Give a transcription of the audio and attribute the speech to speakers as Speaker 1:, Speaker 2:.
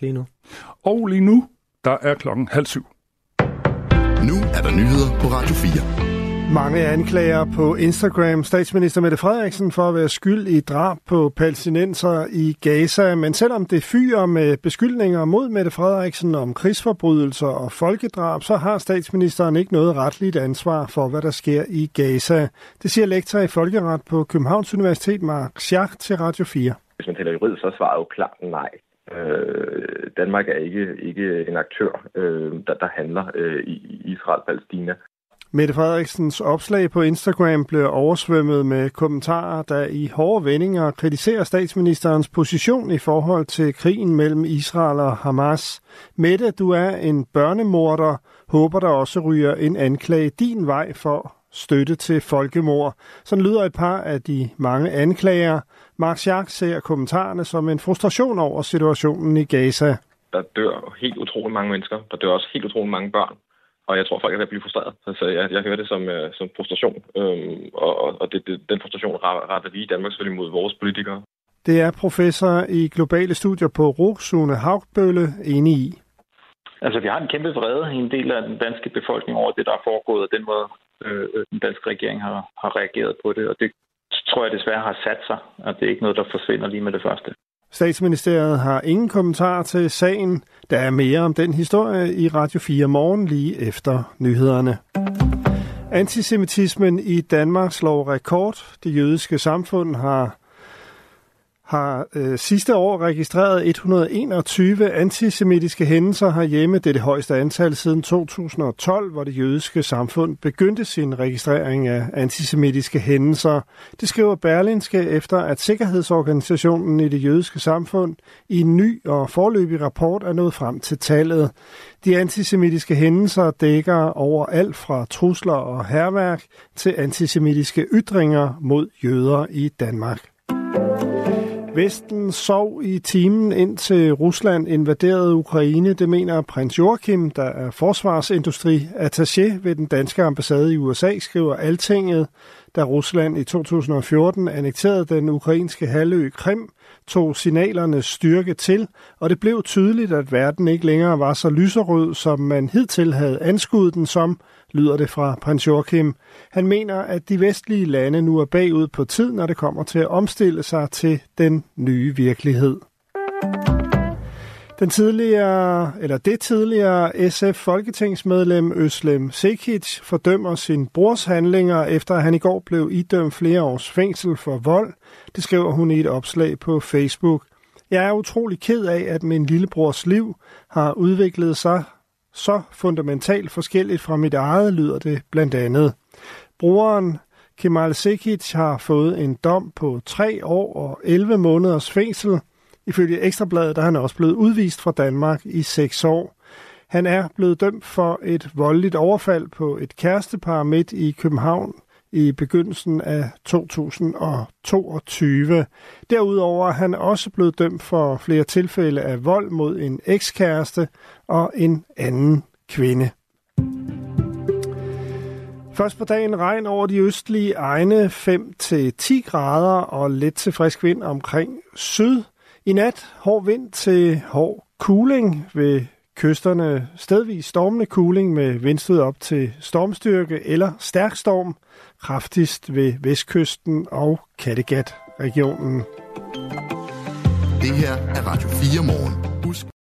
Speaker 1: lige nu.
Speaker 2: Og lige nu, der er klokken halv syv.
Speaker 3: Nu er der nyheder på Radio 4.
Speaker 4: Mange anklager på Instagram statsminister Mette Frederiksen for at være skyld i drab på palæstinenser i Gaza. Men selvom det fyrer med beskyldninger mod Mette Frederiksen om krigsforbrydelser og folkedrab, så har statsministeren ikke noget retligt ansvar for, hvad der sker i Gaza. Det siger lektor i folkeret på Københavns Universitet, Mark Schacht, til Radio 4.
Speaker 5: Hvis man taler juridisk, så er svaret jo klart nej. Øh, Danmark er ikke, ikke en aktør, øh, der, der handler øh, i Israel-Palæstina.
Speaker 4: Mette Frederiksens opslag på Instagram blev oversvømmet med kommentarer, der i hårde vendinger kritiserer statsministerens position i forhold til krigen mellem Israel og Hamas. Mette, du er en børnemorder. Håber der også ryger en anklage din vej for støtte til folkemord. Sådan lyder et par af de mange anklager. Mark Schack ser kommentarerne som en frustration over situationen i Gaza.
Speaker 5: Der dør helt utrolig mange mennesker. Der dør også helt utrolig mange børn og jeg tror, folk er ved at blive frustreret. Altså, jeg, jeg hører det som, uh, som frustration, øhm, og, og det, det, den frustration retter vi i Danmark selvfølgelig mod vores politikere.
Speaker 4: Det er professor i globale studier på RUG, Sune Haugbølle, enig i.
Speaker 6: Altså, vi har en kæmpe vrede i en del af den danske befolkning over det, der er foregået, og den måde, Øh, øh, den danske regering har, har reageret på det. Og det tror jeg desværre har sat sig, og det er ikke noget, der forsvinder lige med det første.
Speaker 4: Statsministeriet har ingen kommentar til sagen. Der er mere om den historie i Radio 4 morgen lige efter nyhederne. Antisemitismen i Danmark slår rekord. Det jødiske samfund har har øh, sidste år registreret 121 antisemitiske hændelser herhjemme. Det er det højeste antal siden 2012, hvor det jødiske samfund begyndte sin registrering af antisemitiske hændelser. Det skriver Berlinske efter, at Sikkerhedsorganisationen i det jødiske samfund i en ny og forløbig rapport er nået frem til tallet. De antisemitiske hændelser dækker over alt fra trusler og herværk til antisemitiske ytringer mod jøder i Danmark. Vesten sov i timen indtil Rusland invaderede Ukraine. Det mener prins Joachim, der er forsvarsindustri attaché ved den danske ambassade i USA, skriver Altinget. Da Rusland i 2014 annekterede den ukrainske halvø Krim, tog signalernes styrke til, og det blev tydeligt, at verden ikke længere var så lyserød, som man hidtil havde anskuet den som, lyder det fra prins Joachim. Han mener, at de vestlige lande nu er bagud på tid, når det kommer til at omstille sig til den nye virkelighed. Den tidligere, eller det tidligere SF-folketingsmedlem Øslem Sekic fordømmer sin brors handlinger, efter at han i går blev idømt flere års fængsel for vold. Det skriver hun i et opslag på Facebook. Jeg er utrolig ked af, at min lillebrors liv har udviklet sig så fundamentalt forskelligt fra mit eget, lyder det blandt andet. Broren Kemal Sekic har fået en dom på 3 år og 11 måneders fængsel. Ifølge Ekstrabladet er han også blevet udvist fra Danmark i 6 år. Han er blevet dømt for et voldeligt overfald på et kærestepar midt i København i begyndelsen af 2022. Derudover er han også blevet dømt for flere tilfælde af vold mod en ekskæreste og en anden kvinde. Først på dagen regn over de østlige egne 5-10 grader og let til frisk vind omkring syd. I nat hård vind til hård cooling ved kysterne. Stedvis stormende cooling med vindstød op til stormstyrke eller stærk storm. Kraftigst ved vestkysten og Kattegat-regionen.
Speaker 3: Det her er Radio 4 morgen. Husk